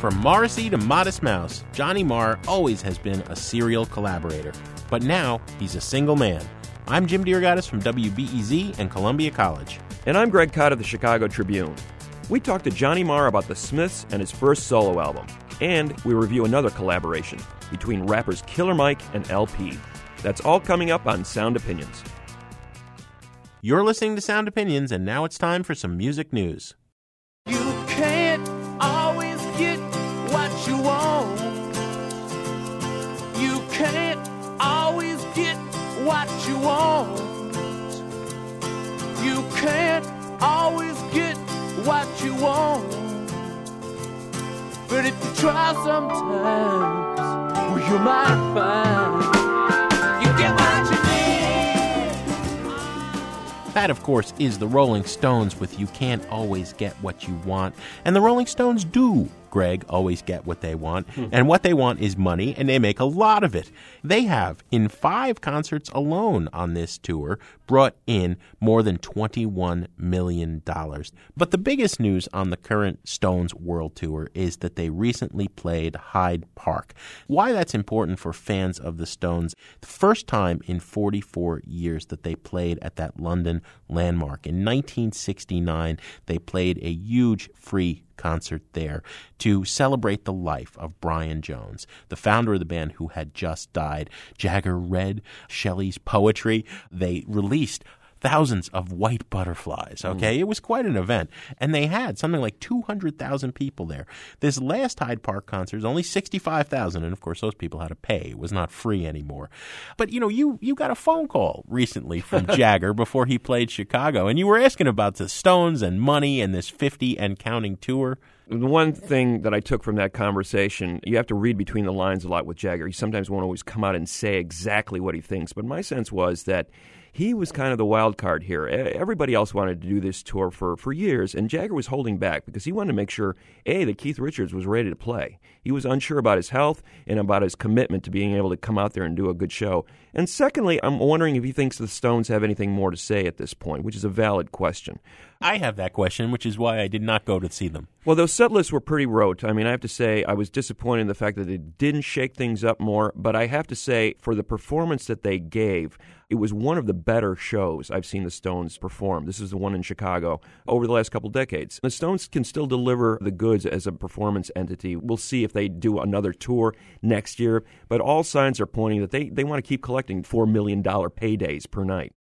From Morrissey to Modest Mouse, Johnny Marr always has been a serial collaborator. But now he's a single man. I'm Jim DeRogatis from WBEZ and Columbia College. And I'm Greg Kot of the Chicago Tribune. We talked to Johnny Marr about the Smiths and his first solo album. And we review another collaboration between rappers Killer Mike and El-P. That's all coming up on Sound Opinions. You're listening to Sound Opinions, and now it's time for some music news. Always get what you want. But if you try sometimes, well, you might find. That, of course, is the Rolling Stones with You Can't Always Get What You Want. And the Rolling Stones do, Greg, always get what they want. Hmm. And what they want is money, and they make a lot of it. They have, in five concerts alone on this tour, brought in more than $21 million. But the biggest news on the current Stones World Tour is that they recently played Hyde Park. Why that's important for fans of the Stones, the first time in 44 years that they played at that London landmark. In 1969, they played a huge free concert there to celebrate the life of Brian Jones, the founder of the band who had just died. Jagger read Shelley's poetry. They released thousands of white butterflies. Mm. Okay, it was quite an event, and they had something like two hundred thousand people there. This last Hyde Park concert was only sixty-five thousand, and of course, those people had to pay. It was not free anymore. But you know, you you got a phone call recently from Jagger before he played Chicago, and you were asking about the Stones and money and this fifty and counting tour. The one thing that I took from that conversation, you have to read between the lines a lot with Jagger. He sometimes won't always come out and say exactly what he thinks, but my sense was that he was kind of the wild card here. Everybody else wanted to do this tour for, for years, and Jagger was holding back because he wanted to make sure, A, that Keith Richards was ready to play. He was unsure about his health and about his commitment to being able to come out there and do a good show. And secondly, I'm wondering if he thinks the Stones have anything more to say at this point, which is a valid question. I have that question, which is why I did not go to see them. Well, those set lists were pretty rote. I mean, I have to say, I was disappointed in the fact that they didn't shake things up more. But I have to say, for the performance that they gave, it was one of the better shows I've seen the Stones perform. This is the one in Chicago over the last couple decades. The Stones can still deliver the goods as a performance entity. We'll see if they do another tour next year. But all signs are pointing that they, they want to keep collecting $4 million paydays per night.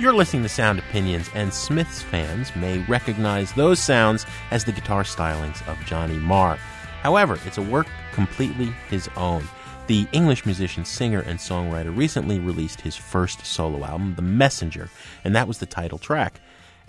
You're listening to Sound Opinions, and Smiths fans may recognize those sounds as the guitar stylings of Johnny Marr. However, it's a work completely his own. The English musician, singer, and songwriter recently released his first solo album, The Messenger, and that was the title track.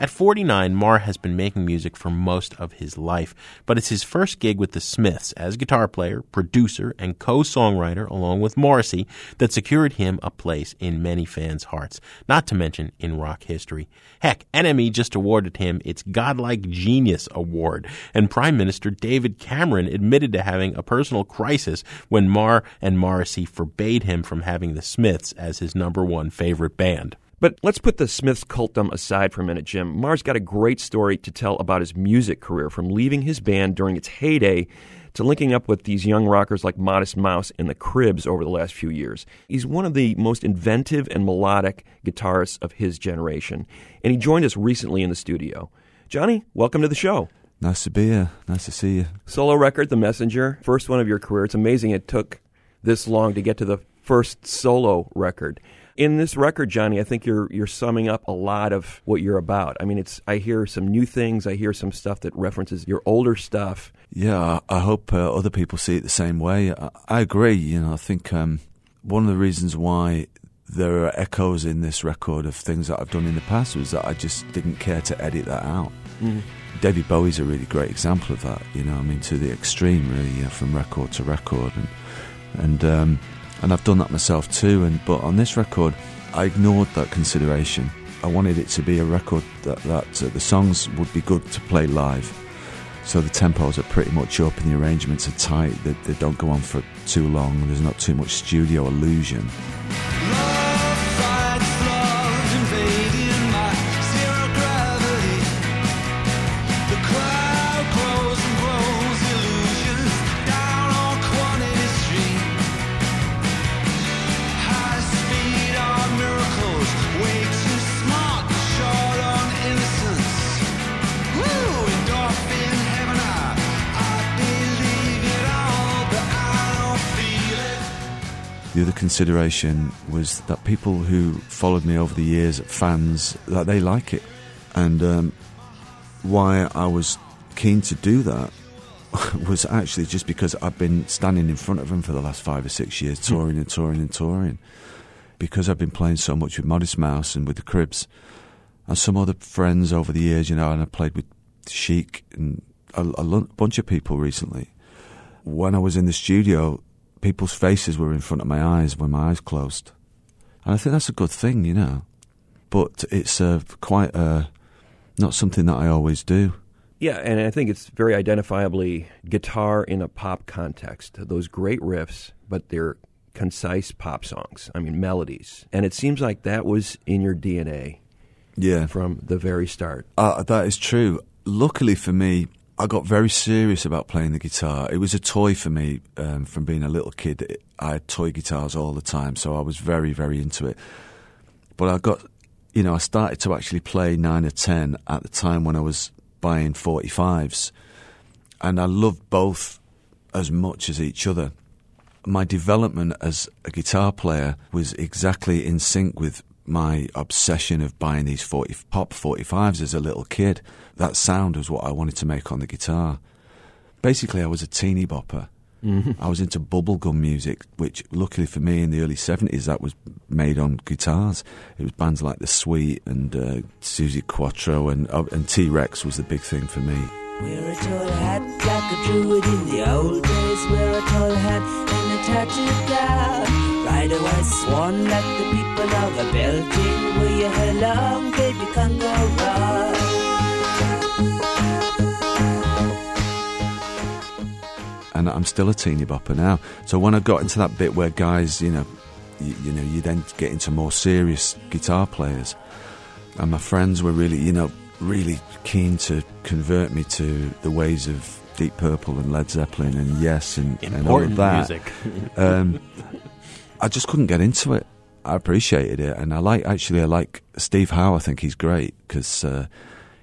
At 49, Marr has been making music for most of his life, but it's his first gig with the Smiths as guitar player, producer, and co-songwriter along with Morrissey that secured him a place in many fans' hearts, not to mention in rock history. Heck, NME just awarded him its Godlike Genius Award, and Prime Minister David Cameron admitted to having a personal crisis when Marr and Morrissey forbade him from having the Smiths as his number one favorite band. But let's put the Smiths cultum aside for a minute, Jim. Marr's got a great story to tell about his music career, from leaving his band during its heyday to linking up with these young rockers like Modest Mouse and the Cribs over the last few years. He's one of the most inventive and melodic guitarists of his generation, and he joined us recently in the studio. Johnny, welcome to the show. Nice to be here. Nice to see you. Solo record, The Messenger, first one of your career. It's amazing it took this long to get to the first solo record. In this record, Johnny, I think you're you're summing up a lot of what you're about. I mean, it's I hear some new things. I hear some stuff that references your older stuff. Yeah, I, hope uh, other people see it the same way. I, I agree. You know, I think um, one of the reasons why there are echoes in this record of things that I've done in the past was that I just didn't care to edit that out. Mm-hmm. David Bowie's a really great example of that. You know, I mean, to the extreme, really, yeah, from record to record, and and um, and I've done that myself too. And but on this record, I ignored that consideration. I wanted it to be a record that that uh, the songs would be good to play live. So the tempos are pretty much up and the arrangements are tight. They, they don't go on for too long. There's not too much studio illusion. Consideration was that people who followed me over the years, fans, that they like it. And um, why I was keen to do that was actually just because I've been standing in front of them for the last five or six years, touring and touring and touring. Because I've been playing so much with Modest Mouse and with the Cribs, and some other friends over the years, you know, and I played with Chic and a, a bunch of people recently. When I was in the studio, people's faces were in front of my eyes when my eyes closed. And I think that's a good thing, you know. But it's uh, quite uh, not something that I always do. Yeah, and I think it's very identifiably guitar in a pop context. Those great riffs, but they're concise pop songs. I mean, melodies. And it seems like that was in your DNA Yeah. from the very start. Uh, that is true. Luckily for me, I got very serious about playing the guitar. It was a toy for me um, from being a little kid. I had toy guitars all the time, so I was very, very into it. But I got, you know, I started to actually play nine or ten at the time when I was buying 45s. And I loved both as much as each other. My development as a guitar player was exactly in sync with my obsession of buying these 40, pop 45s as a little kid. That sound was what I wanted to make on the guitar. Basically, I was a teeny bopper. I was into bubblegum music, which luckily for me in the early 70s, that was made on guitars. It was bands like The Sweet and uh, Suzi Quatro and, uh, and T Rex was the big thing for me. Wear a tall hat like a druid in the old days. Wear a tall hat and a tattered gown. Ride a white swan like the people of a Beltane. Wear your hair baby, can't go wrong. and I'm still a teeny bopper now. So when I got into that bit where guys, you know, you, you know, you then get into more serious guitar players, and my friends were really, you know, really keen to convert me to the ways of Deep Purple and Led Zeppelin and Yes and, and all of that. music. um, I just couldn't get into it. I appreciated it, and I like actually I like Steve Howe. I think he's great because uh,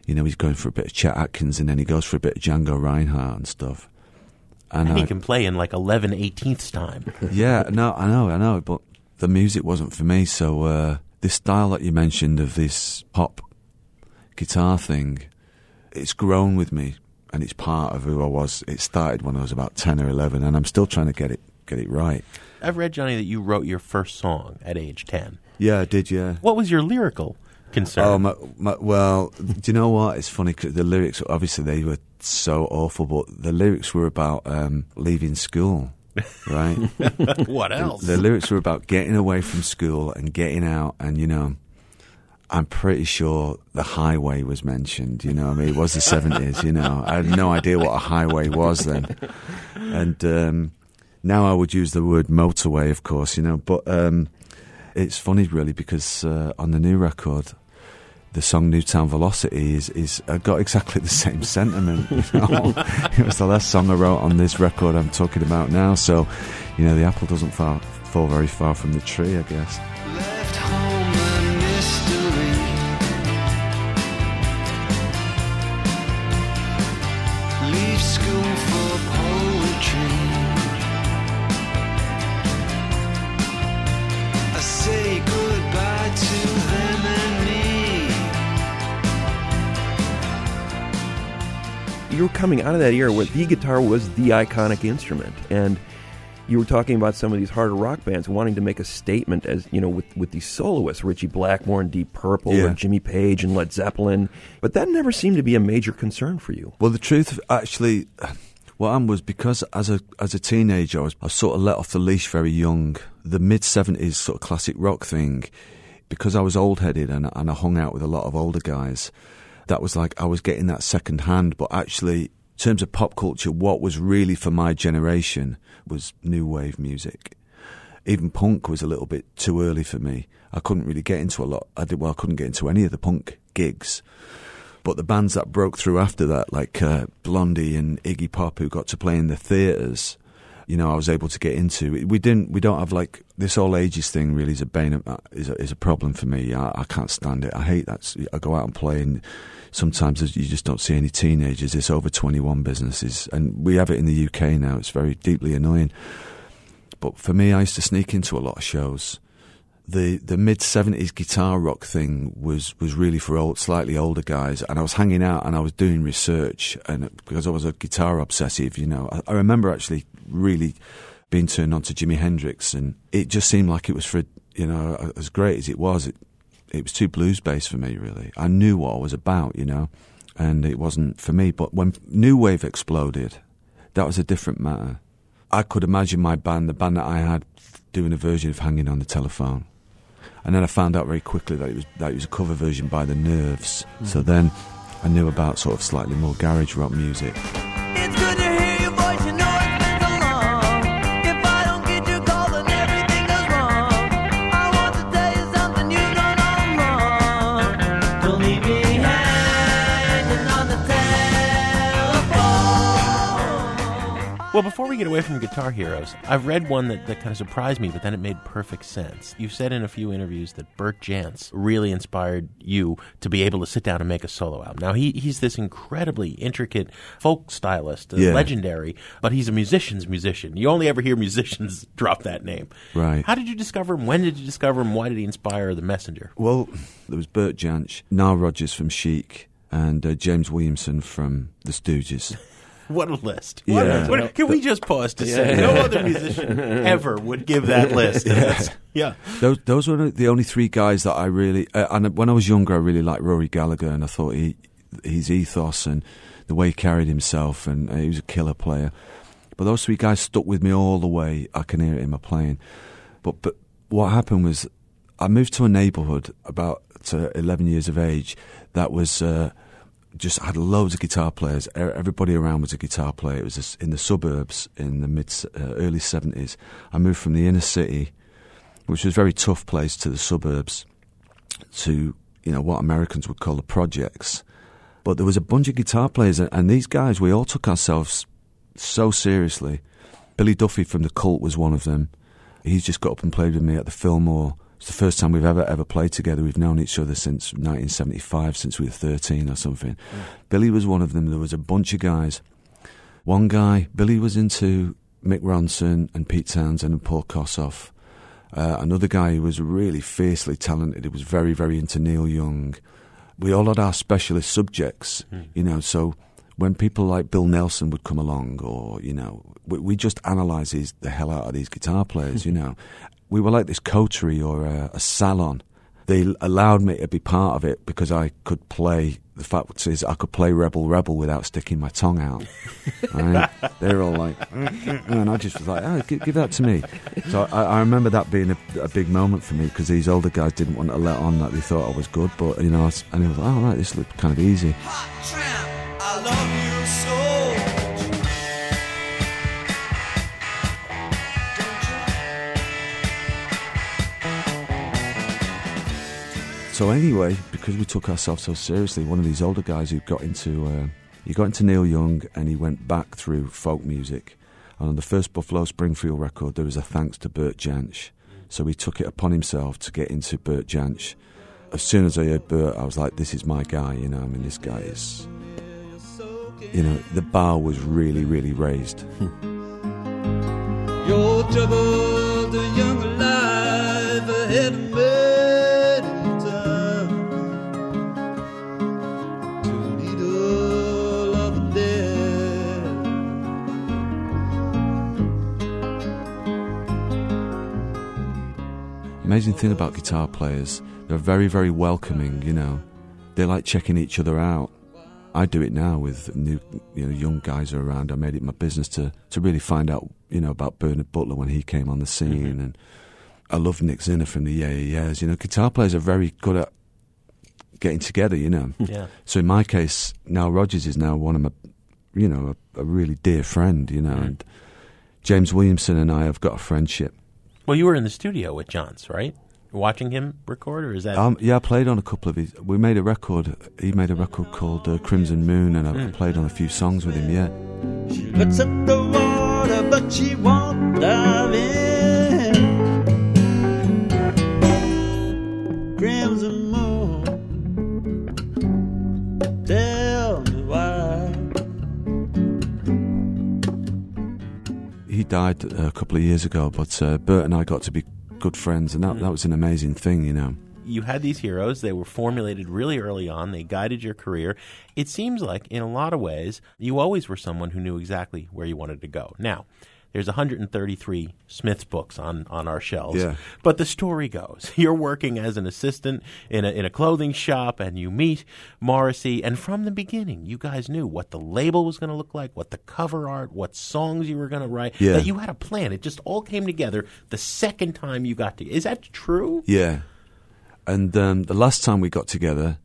you know he's going for a bit of Chet Atkins, and then he goes for a bit of Django Reinhardt and stuff. And, And I, he can play in like 11 18ths time. yeah, no, I know, I know, but the music wasn't for me. So uh, this style that you mentioned of this pop guitar thing, it's grown with me, and it's part of who I was. It started when I was about ten or eleven, and I'm still trying to get it get it right. I've read, Johnny, that you wrote your first song at age 10. Yeah, I did. Yeah. What was your lyrical concern? Oh, my, my, well, do you know what? It's funny because the lyrics, obviously, they were so awful, but the lyrics were about um, leaving school, right? what else? the lyrics were about getting away from school and getting out, and, you know, I'm pretty sure the highway was mentioned, you know, I mean, it was the 70s, you know. I had no idea what a highway was then. And um, now I would use the word motorway, of course, you know, but um, it's funny, really, because uh, on the new record, the song Newtown Velocity is, is uh, got exactly the same sentiment. You know? it was the last song I wrote on this record I'm talking about now. So, you know, the apple doesn't far, fall very far from the tree, I guess. Were coming out of that era where the guitar was the iconic instrument, and you were talking about some of these harder rock bands wanting to make a statement as you know with with these soloists, Ritchie Blackmore and Deep Purple, Yeah. and Jimmy Page and Led Zeppelin, but that never seemed to be a major concern for you. Well, the truth, actually, what happened was because as a as a teenager, I was, I sort of let off the leash very young. The mid seventies sort of classic rock thing, because I was old headed and and I hung out with a lot of older guys. That was like I was getting that second hand, but actually, in terms of pop culture, what was really for my generation was new wave music. Even punk was a little bit too early for me. I couldn't really get into a lot. I did well. I couldn't get into any of the punk gigs. But the bands that broke through after that, like uh, Blondie and Iggy Pop, who got to play in the theatres, you know, I was able to get into. We didn't. We don't have like this all ages thing. Really, is a bane of, uh, is a, is a problem for me. I, I can't stand it. I hate that. I go out and play, and sometimes you just don't see any teenagers. It's over twenty one businesses, and we have it in the UK now. It's very deeply annoying. But for me, I used to sneak into a lot of shows the the mid seventies guitar rock thing was was really for old, slightly older guys, and I was hanging out and I was doing research, and because I was a guitar obsessive, you know, I, I remember actually really being turned on to Jimi Hendrix, and it just seemed like it was for you know as great as it was, it it was too blues based for me. Really, I knew what I was about, you know, and it wasn't for me. But when new wave exploded, that was a different matter. I could imagine my band, the band that I had, doing a version of "Hanging on the Telephone." And then I found out very quickly that it was that it was a cover version by the Nerves. So hmm. then I knew about sort of slightly more garage rock music. Well, before we get away from Guitar Heroes, I've read one that, that kind of surprised me, but then it made perfect sense. You've said in a few interviews that Bert Jansch really inspired you to be able to sit down and make a solo album. Now, he, he's this incredibly intricate folk stylist, uh, Yeah. legendary, but he's a musician's musician. You only ever hear musicians drop that name. Right. How did you discover him? When did you discover him? Why did he inspire The Messenger? Well, there was Bert Jansch, Nile Rodgers from Chic, and uh, James Williamson from The Stooges. What a list. Yeah. A- what- can we just pause to say no other musician ever would give that list? That's- yeah. Those those were the only three guys that I really. Uh, and when I was younger, I really liked Rory Gallagher, and I thought he his ethos and the way he carried himself, and uh, he was a killer player. But those three guys stuck with me all the way. I can hear it in my playing. But but what happened was, I moved to a neighbourhood about uh, eleven years of age that was. Uh, just had loads of guitar players. Everybody around was a guitar player. It was in the suburbs in the mid uh, early seventies. I moved from the inner city, which was a very tough place, to the suburbs, to you know what Americans would call the projects. But there was a bunch of guitar players, and- and these guys, we all took ourselves so seriously. Billy Duffy from the Cult was one of them. He's just got up and played with me at the Fillmore. It's the first time we've ever ever played together. We've known each other since 1975, since we were 13 or something. Billy was one of them. There was a bunch of guys. One guy, Billy was into Mick Ronson and Pete Townshend and Paul Kossoff. Uh, another guy who was really fiercely talented. He was very, very into Neil Young. We all had our specialist subjects, you know. So when people like Bill Nelson would come along, or you know, we, we just analyse these the hell out of these guitar players. you know, we were like this coterie or a, a salon. They allowed me to be part of it because I could play. The fact is, I could play Rebel Rebel without sticking my tongue out. Right? They're all like, mm-hmm. and I just was like, oh, give, give that to me. So I, I remember that being a, a big moment for me because these older guys didn't want to let on that they thought I was good, but you know, I was, and it was like, oh right, this looked kind of easy. So anyway, because we took ourselves so seriously, one of these older guys who got into uh, he got into Neil Young and he went back through folk music. And on the first Buffalo Springfield record, there was a thanks to Bert Jansch. So he took it upon himself to get into Bert Jansch. As soon as I heard Bert, I was like, "This is my guy." You know, I mean, this guy is you know, the bar was really, really raised. Your troubled young life ahead of. Amazing thing about guitar players, they're very, very welcoming, you know. They like checking each other out I do it now with new, you know, young guys are around. I made it my business to to really find out, you know, about Bernard Butler when he came on the scene, mm-hmm. and I love Nick Zinner from the Yeah Yeah Yeahs. You know, guitar players are very good at getting together. You know, Yeah. so in my case, Nile Rodgers is now one of my, you know, a, a really dear friend. You know, mm-hmm. and James Williamson and I have got a friendship. Well, you were in the studio with Jansch, right? Watching him record, or is that? Um, yeah, I played on a couple of his. We made a record. He made a record called uh, Crimson Moon, and I played on a few songs with him. Yeah. She looks at the water, but she won't dive in. Crimson moon, tell me why. He died uh, a couple of years ago, but uh, Bert and I got to be good friends, and that, mm-hmm. that was an amazing thing, you know. you had these heroes. They were formulated really early on. They guided your career. It seems like, in a lot of ways, you always were someone who knew exactly where you wanted to go. Now, there's 133 Smith's books on, on our shelves. Yeah. But the story goes you're working as an assistant in a, in a clothing shop and you meet Morrissey. And from the beginning, you guys knew what the label was going to look like, what the cover art, what songs you were going to write. Yeah. That you had a plan. It just all came together the second time you got to. Is that true? Yeah. And um, the last time we got together,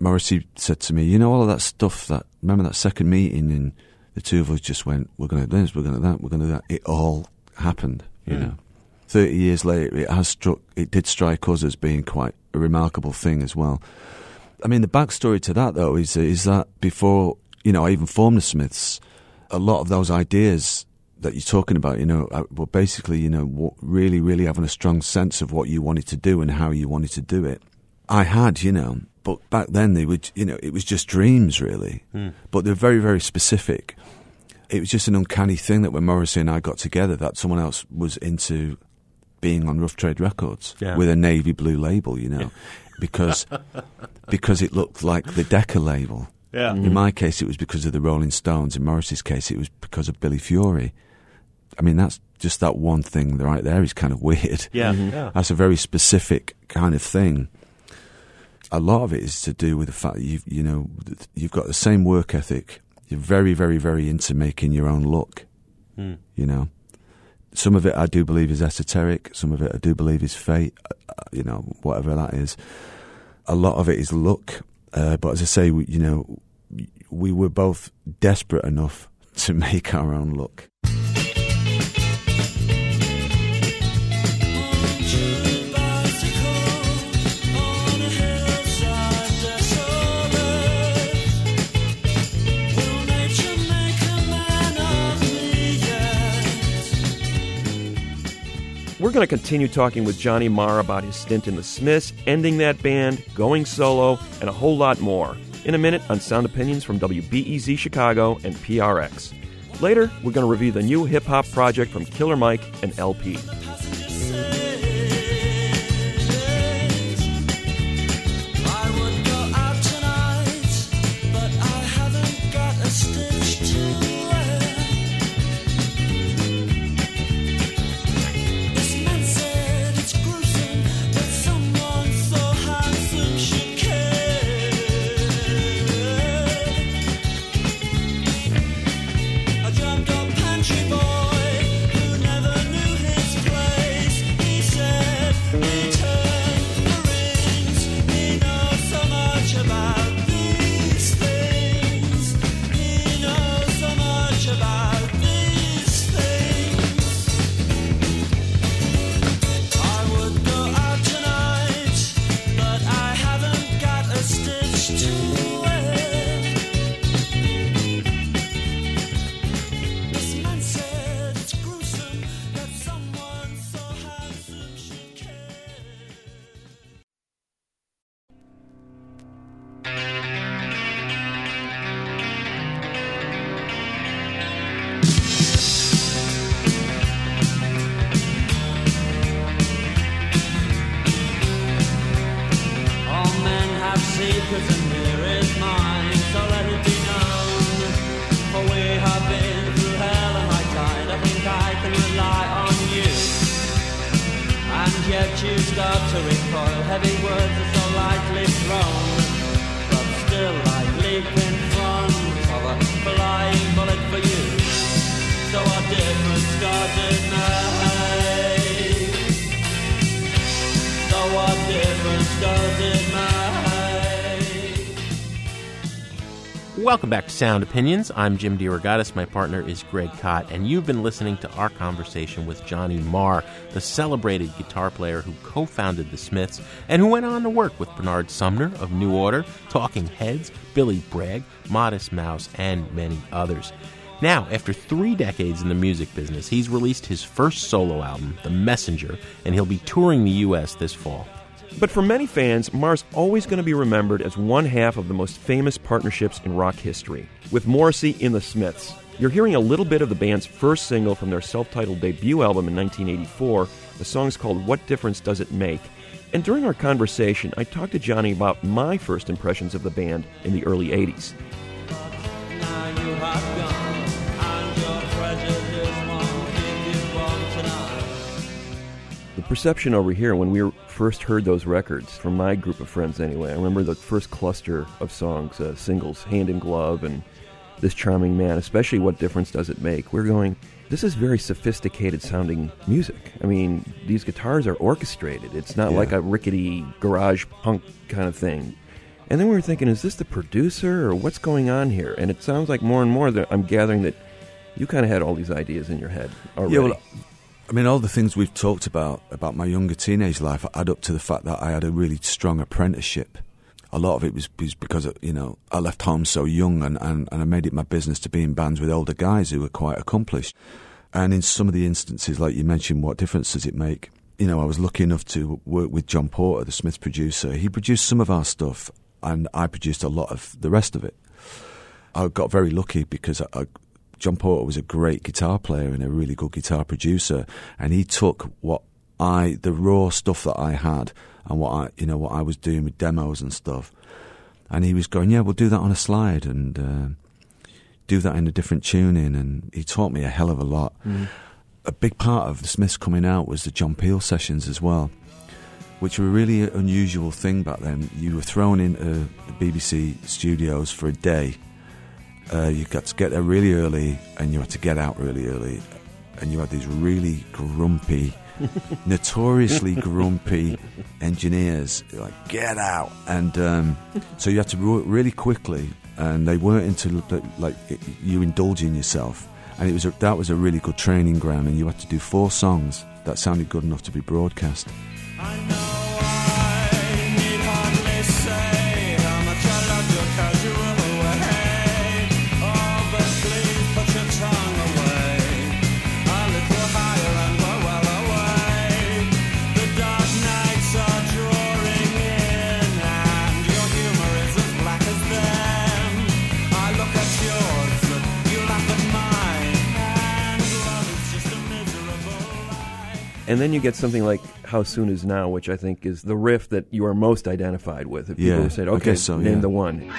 Morrissey said to me, "You know all of that stuff that remember that second meeting, and the two of us just went, we're going to do this, we're going to that, we're going to do that. It all happened, you know. Thirty years later, it has struck. It did strike us as being quite a remarkable thing as well. I mean, the backstory to that though is is that before you know I even formed the Smiths, a lot of those ideas that you're talking about, you know, uh, were basically, you know, what, really, really having a strong sense of what you wanted to do and how you wanted to do it. I had, you know, but back then they would, you know, it was just dreams really, but they're very, very specific. It was just an uncanny thing that when Morrissey and I got together, that someone else was into being on Rough Trade Records Yeah. with a navy blue label, you know, because because it looked like the Decca label. Yeah. In mm-hmm. my case, it was because of the Rolling Stones. In Morrissey's case, it was because of Billy Fury. I mean, that's just that one thing right there is kind of weird. Yeah. Mm-hmm. yeah. That's a very specific kind of thing. A lot of it is to do with the fact that you've, you know, you've got the same work ethic. You're very, very, very into making your own look. Hmm. You know, some of it I do believe is esoteric. Some of it I do believe is fate. uh, uh, You know, whatever that is. A lot of it is luck. Uh, but as I say, we, you know, we were both desperate enough to make our own look. Going to continue talking with Johnny Marr about his stint in the Smiths, ending that band, going solo, and a whole lot more. In a minute on Sound Opinions from WBEZ Chicago and PRX. Later, we're going to review the new hip hop project from Killer Mike and El-P. Welcome back to Sound Opinions. I'm Jim DeRogatis. My partner is Greg Kot, and you've been listening to our conversation with Johnny Marr, the celebrated guitar player who co founded the Smiths and who went on to work with Bernard Sumner of New Order, Talking Heads, Billy Bragg, Modest Mouse, and many others. Now, after three decades in the music business, he's released his first solo album, The Messenger, and he'll be touring the U.S. this fall. But for many fans, Marr's always going to be remembered as one half of the most famous partnerships in rock history, with Morrissey in the Smiths. You're hearing a little bit of the band's first single from their self titled debut album in 1984. The song's called What Difference Does It Make? And during our conversation, I talked to Johnny about my first impressions of the band in the early 80s. Perception over here, when we first heard those records, from my group of friends anyway, I remember the first cluster of songs, uh, singles, Hand in Glove and This Charming Man, especially What Difference Does It Make? We're going, this is very sophisticated sounding music. I mean, these guitars are orchestrated. It's not Yeah. like a rickety garage punk kind of thing. And then we were thinking, is this the producer or what's going on here? And it sounds like more and more that I'm gathering that you kind of had all these ideas in your head already. Yeah, well, I mean, all the things we've talked about about my younger teenage life add up to the fact that I had a really strong apprenticeship. A lot of it was, was because uh, you know I left home so young, and, and, and I made it my business to be in bands with older guys who were quite accomplished. And in some of the instances, like you mentioned, what difference does it make? You know, I was lucky enough to work with John Porter, the Smiths producer. He produced some of our stuff, and I produced a lot of the rest of it. I got very lucky because I, I, John Porter was a great guitar player and a really good guitar producer, and he took what I the raw stuff that I had and what I you know what I was doing with demos and stuff, and he was going, yeah, we'll do that on a slide and uh, do that in a different tuning, and he taught me a hell of a lot. A big part of the Smiths coming out was the John Peel sessions as well which were a really unusual thing back then. You were thrown into the BBC studios for a day. Uh, you got to get there really early, and you had to get out really early. And you had these really grumpy, notoriously grumpy engineers, like get out. And um, so you had to work really quickly, and they weren't into like you indulging yourself. And it was a, that was a really good training ground, and you had to do four songs that sounded good enough to be broadcast. And then you get something like How Soon Is Now, which I think is the riff that you are most identified with. If people Yeah, said, I okay, so, name yeah. the one.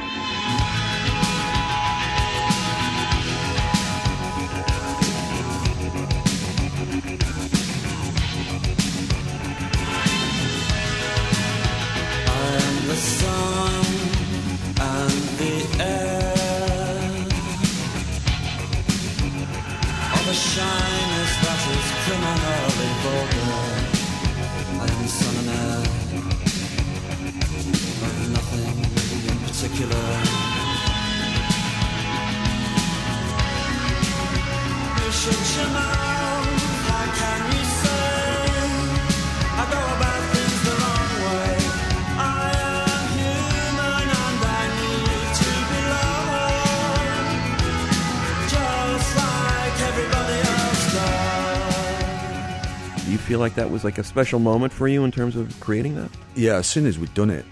Like that was like a special moment for you in terms of creating that? Yeah, as soon as we'd done it,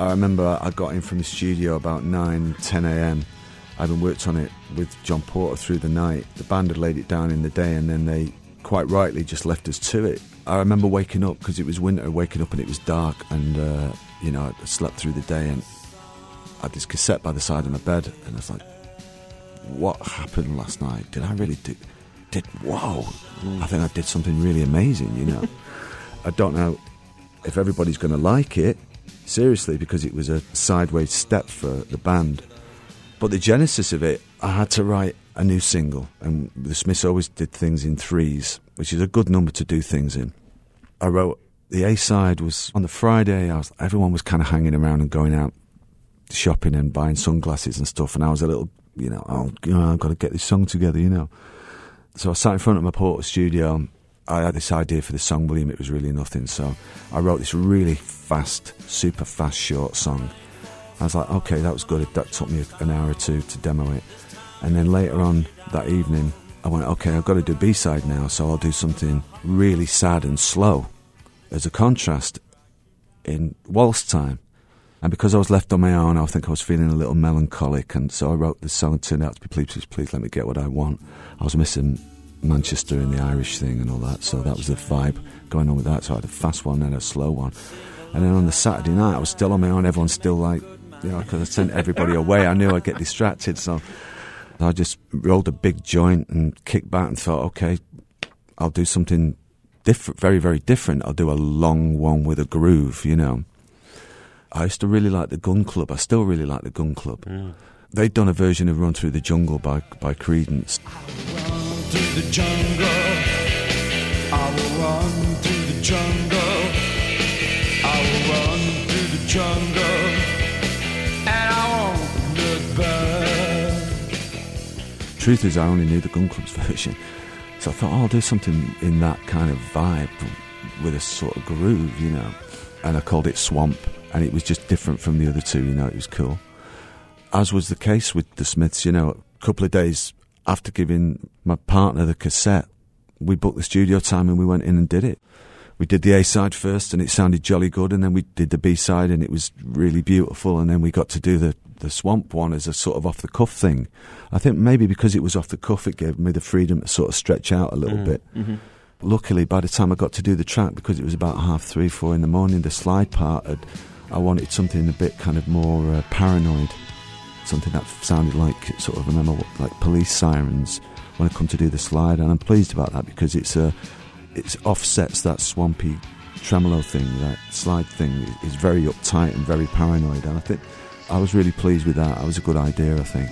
I remember I got in from the studio about 9, 10 a.m. I'd been worked on it with John Porter through the night. The band had laid it down in the day, and then they quite rightly just left us to it. I remember waking up because it was winter, waking up and it was dark, and uh, you know I slept through the day, and I had this cassette by the side of my bed, and I was like, "What happened last night? Did I really do? Did whoa? I think I did something really amazing, you know." I don't know if everybody's going to like it, seriously, because it was a sideways step for the band. But the genesis of it, I had to write a new single, and the Smiths always did things in threes, which is a good number to do things in. I wrote the A side was on the Friday. I was, everyone was kind of hanging around and going out shopping and buying sunglasses and stuff, and I was a little, you know, oh, I've got to get this song together, you know. So I sat in front of my Portastudio. I had this idea for the song, William. It was really nothing. So I wrote this really fast, super fast, short song. I was like, okay, that was good. That took me an hour or two to demo it. And then later on that evening, I went, okay, I've got to do B side now. So I'll do something really sad and slow as a contrast in waltz time. And because I was left on my own, I think I was feeling a little melancholic. And so I wrote this song. It turned out to be Please, Please, Please Let Me Get What I Want. I was missing Manchester and the Irish thing and all that. So that was the vibe going on with that. So I had a fast one and a slow one. And then on the Saturday night, I was still on my own. Everyone's still like, you know, because I sent everybody away. I knew I'd get distracted. So I just rolled a big joint and kicked back and thought, okay, I'll do something different, very, very different. I'll do a long one with a groove, you know. I used to really like the Gun Club. I still really like the Gun Club. They'd done a version of Run Through the Jungle by, by Creedence. Truth is, I only knew the Gun Club's version. So I thought, oh, I'll do something in that kind of vibe with a sort of groove, you know. And I called it Swamp. And it was just different from the other two, you know, it was cool. As was the case with the Smiths, you know, a couple of days after giving my partner the cassette, we booked the studio time and we went in and did it. We did the A side first and it sounded jolly good, and then we did the B side and it was really beautiful, and then we got to do the, the Swamp one as a sort of off the cuff thing. I think maybe because it was off the cuff, it gave me the freedom to sort of stretch out a little mm-hmm. bit. Mm-hmm. Luckily, by the time I got to do the track, because it was about half three, four in the morning, the slide part, had, I wanted something a bit kind of more uh, paranoid something that sounded like sort of remember what, like police sirens when I come to do the slide, and I'm pleased about that because it's a it offsets that swampy tremolo thing, that slide thing is very uptight and very paranoid, and I think I was really pleased with that. That was a good idea, I think.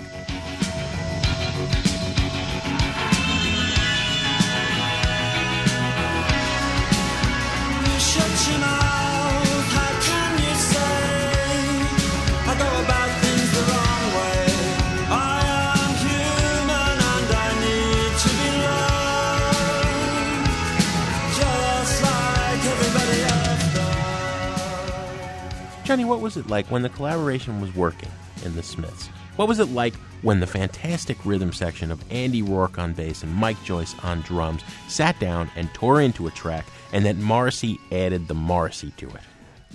Was it like when the collaboration was working in the Smiths? What was it like when the fantastic rhythm section of Andy Rourke on bass and Mike Joyce on drums sat down and tore into a track, and that Morrissey added the Morrissey to it?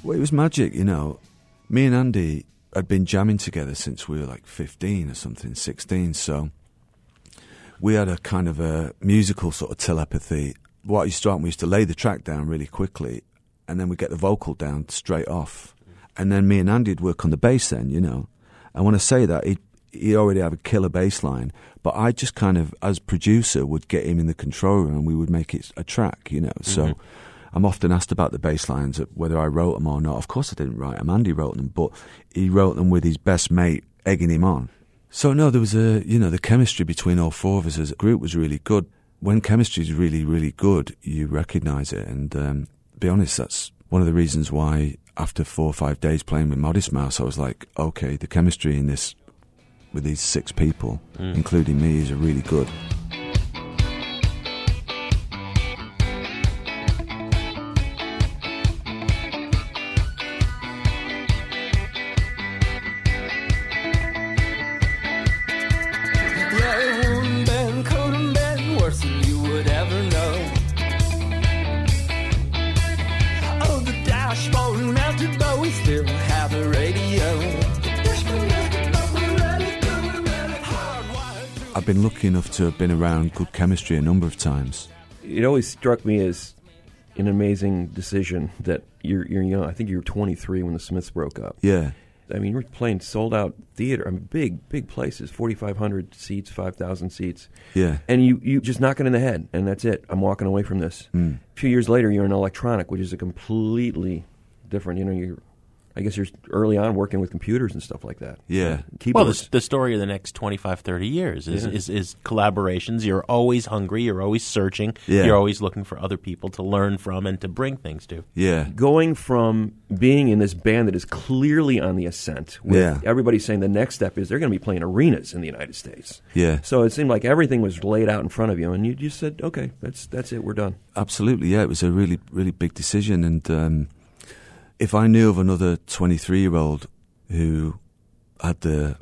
Well, it was magic, you know. Me and Andy had been jamming together since we were like 15 or something, 16, so we had a kind of a musical sort of telepathy. What used to we used to lay the track down really quickly, and then we'd get the vocal down straight off. And then me and Andy would work on the bass then, you know. And when I say that, he he already have a killer bass line, but I just kind of, as producer, would get him in the control room and we would make it a track, you know. So I'm often asked about the bass lines, whether I wrote them or not. Of course I didn't write them. Andy wrote them, but he wrote them with his best mate egging him on. So no, there was a, you know, the chemistry between all four of us as a group was really good. When chemistry is really, really good, you recognise it. And um, to be honest, that's one of the reasons why after four or five days playing with Modest Mouse, I was like, okay, the chemistry in this with these six people, mm. including me, is really good. To have been around good chemistry a number of times. It always struck me as an amazing decision that you're, you're young. I think you were 23 when the Smiths broke up. Yeah, I mean, we're playing sold out theater, I mean, big, big places, 4,500 seats, 5,000 seats. Yeah. And you, you just knock it in the head, and that's it. I'm walking away from this. Mm. A few years later, you're in electronic, which is a completely different, you know, you're, I guess you're early on working with computers and stuff like that. Yeah. Well, the, the story of the next 25, 30 years is, Yeah. is, is collaborations. You're always hungry. You're always searching. Yeah. You're always looking for other people to learn from and to bring things to. Yeah. going from being in this band that is clearly on the ascent, with Yeah. everybody saying the next step is they're going to be playing arenas in the United States. Yeah. So it seemed like everything was laid out in front of you, and you just said, "Okay, that's that's it. We're done." Absolutely, yeah. It was a really, really big decision, and um, if I knew of another twenty-three-year-old who had the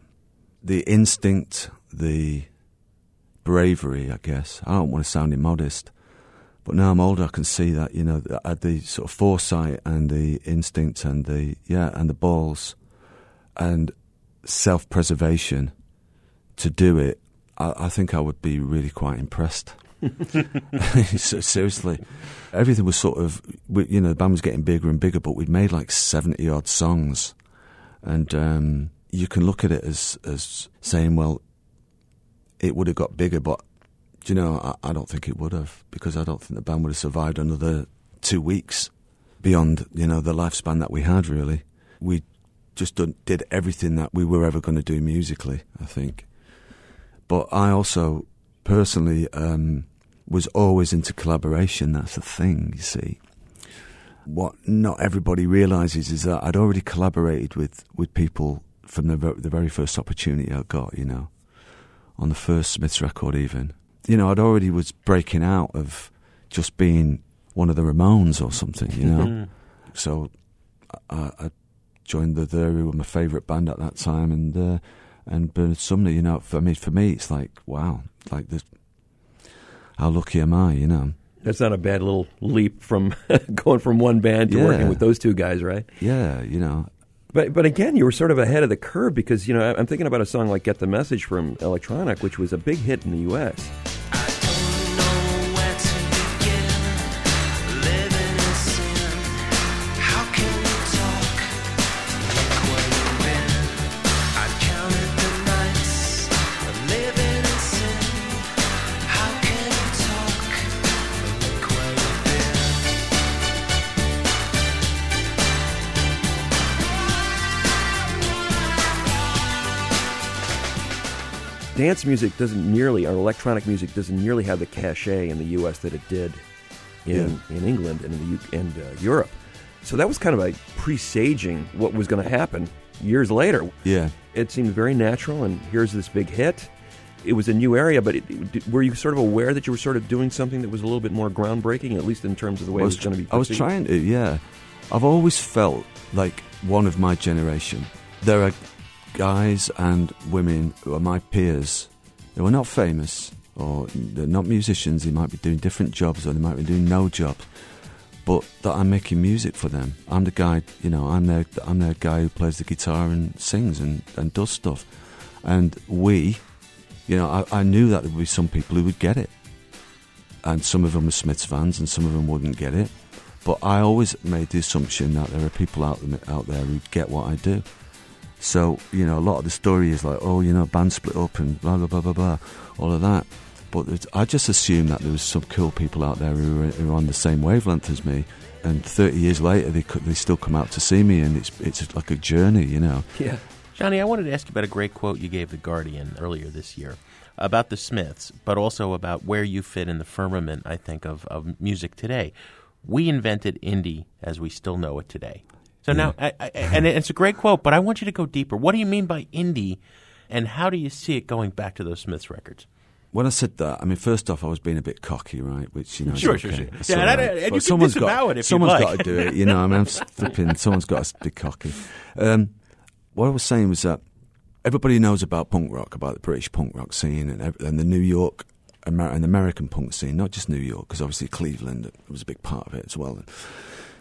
the instinct, the bravery, I guess. I don't want to sound immodest, but now I'm older, I can see that you know I had the sort of foresight and the instinct and the yeah and the balls and self-preservation to do it. I, I think I would be really quite impressed. So, seriously, everything was sort of, you know, the band was getting bigger and bigger, but we'd made like seventy odd songs, and um, you can look at it as as saying, well, it would have got bigger, but you know, I, I don't think it would have because I don't think the band would have survived another two weeks beyond you know the lifespan that we had. Really, we just done, did everything that we were ever going to do musically. I think, but I also personally um, was always into collaboration. That's the thing, you see. What not everybody realizes is that I'd already collaborated with, with people from the, the very first opportunity I got, you know, on the first Smiths record, even. You know, I'd already was breaking out of just being one of the Ramones or something, you know. so I, I joined the who were my favourite band at that time, and uh, and Bernard Sumner, you know, for me, for me, it's like wow, like this. how lucky am I, you know? That's not a bad little leap from going from one band to Yeah. working with those two guys, right? Yeah, you know, But but again, you were sort of ahead of the curve because you know I'm thinking about a song like "Get the Message" from Electronic, which was a big hit in the U.S. Dance music doesn't nearly, or electronic music doesn't nearly have the cachet in the U.S. that it did in in England and in the and uh, Europe. So that was kind of a presaging what was going to happen years later. yeah. It seemed very natural, and here's this big hit. It was a new area, but it, were you sort of aware that you were sort of doing something that was a little bit more groundbreaking, at least in terms of the way I it was, was going to be? I was trying to, yeah. I've always felt like one of my generation. There are guys and women who are my peers who are not famous or they're not musicians. They might be doing different jobs or they might be doing no jobs, but that I'm making music for them. I'm the guy, you know, I'm their, I'm their guy who plays the guitar and sings and, and does stuff. And we, you know, I, I knew that there would be some people who would get it. And some of them were Smiths fans and some of them wouldn't get it. But I always made the assumption that there are people out, out there who get what I do. So, you know, a lot of the story is like, oh, you know, band split up and blah, blah, blah, blah, blah, all of that. But I just assumed that there was some cool people out there who were, who were on the same wavelength as me. And 30 years later, they, could, they still come out to see me, and it's, it's like a journey, you know. Yeah. Johnny, I wanted to ask you about a great quote you gave The Guardian earlier this year about the Smiths, but also about where you fit in the firmament, I think, of, of music today. We invented indie as we still know it today. So now, I, I, and it's a great quote, but I want you to go deeper. What do you mean by indie, and how do you see it going back to those Smiths records? When I said that, I mean, first off, I was being a bit cocky, right? Which you know, Sure, okay. sure, sure. It's Yeah, and and you can someone's disavow got, it if someone's like. got to do it. You know, I mean, I'm flipping. Someone's got to be cocky. Um, what I was saying was that everybody knows about punk rock, about the British punk rock scene, and, and the New York Amer- and American punk scene, not just New York, because obviously Cleveland was a big part of it as well.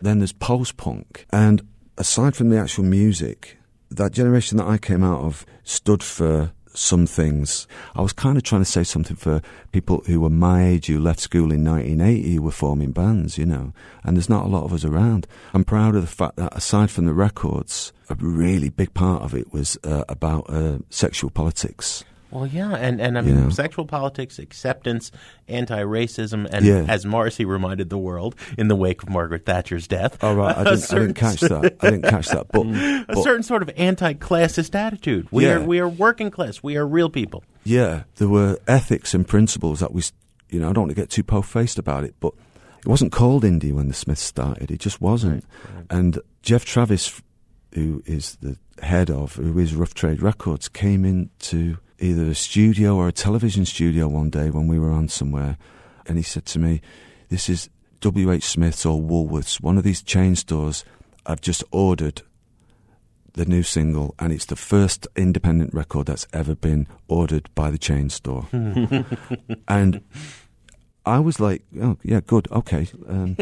Then there's post punk, and aside from the actual music, that generation that I came out of stood for some things. I was kind of trying to say something for people who were my age who left school in 1980 who were forming bands, you know, and there's not a lot of us around. I'm proud of the fact that aside from the records, a really big part of it was uh, about uh, sexual politics. Well, yeah, and, and I mean, know. sexual politics, acceptance, anti racism, and Yeah. as Morrissey reminded the world in the wake of Margaret Thatcher's death. Oh, right, I a didn't, I didn't catch that. I didn't catch that. But, mm. a but certain sort of anti-classist attitude. We Yeah. are we are working class. We are real people. Yeah, there were ethics and principles that we, you know, I don't want to get too po-faced about it, but it wasn't called indie when the Smiths started. It just wasn't. And Geoff Travis, who is the head of, who is Rough Trade Records, came into either a studio or a television studio one day when we were on somewhere, and he said to me, "This is W.H. Smith's or Woolworths, one of these chain stores. I've just ordered." the new single, and it's the first independent record that's ever been ordered by the chain store. and I was like, oh, yeah, good, okay. Um,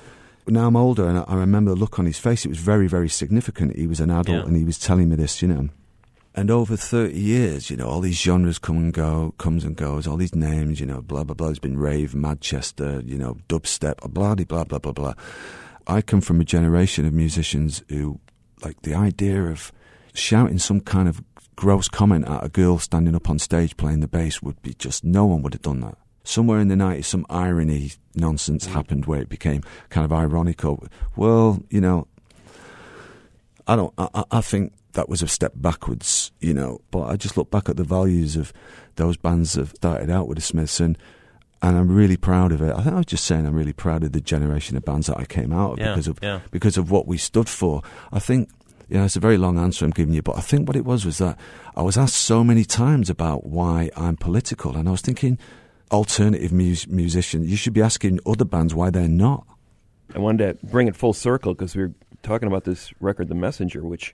now I'm older, and I, remember the look on his face. It was very, very significant. He was an adult, Yeah. and he was telling me this, you know. And over 30 years, you know, all these genres come and go, comes and goes, all these names, you know, blah, blah, blah. There's been rave, Manchester, you know, dubstep, blah, blah, blah, blah, blah. I come from a generation of musicians who, like, the idea of shouting some kind of gross comment at a girl standing up on stage playing the bass would be just, no one would have done that. Somewhere in the 90s, some irony nonsense mm. happened where it became kind of ironical. Well, you know, I don't. I- I think that was a step backwards, you know. But I just look back at the values of those bands that started out with the Smiths, and and I'm really proud of it. I think I was just saying I'm really proud of the generation of bands that I came out of Yeah, because of yeah. because of what we stood for. I think. You know, it's a very long answer I'm giving you, but I think what it was was that I was asked so many times about why I'm political, and I was thinking, alternative mus- musician, you should be asking other bands why they're not. I wanted to bring it full circle because we were talking about this record, The Messenger, which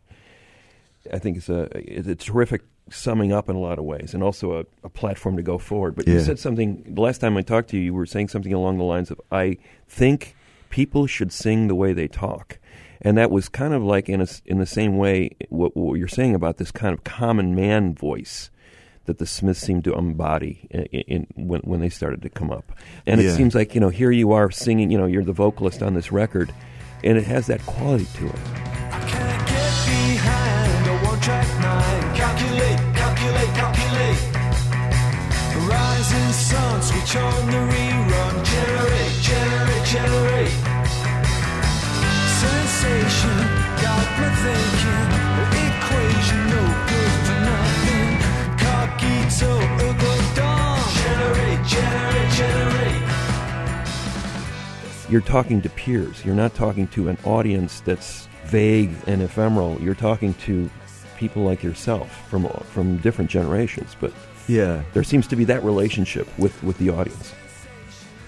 I think it's a is a terrific summing up in a lot of ways, and also a, a platform to go forward. But you said something the last time I talked to you. You were saying something along the lines of, "I think people should sing the way they talk," and that was kind of like in a in the same way what, what you're saying about this kind of common man voice. That the Smiths seemed to embody in, in, when when they started to come up, and it seems like you know here you are singing. You know you're the vocalist on this record, and it has that quality to it. On the rerun. Sensation got me thinking. Equation no good for nothing. You're talking to peers. You're not talking to an audience that's vague and ephemeral. You're talking to people like yourself from from different generations. But Yeah, there seems to be that relationship with, with the audience.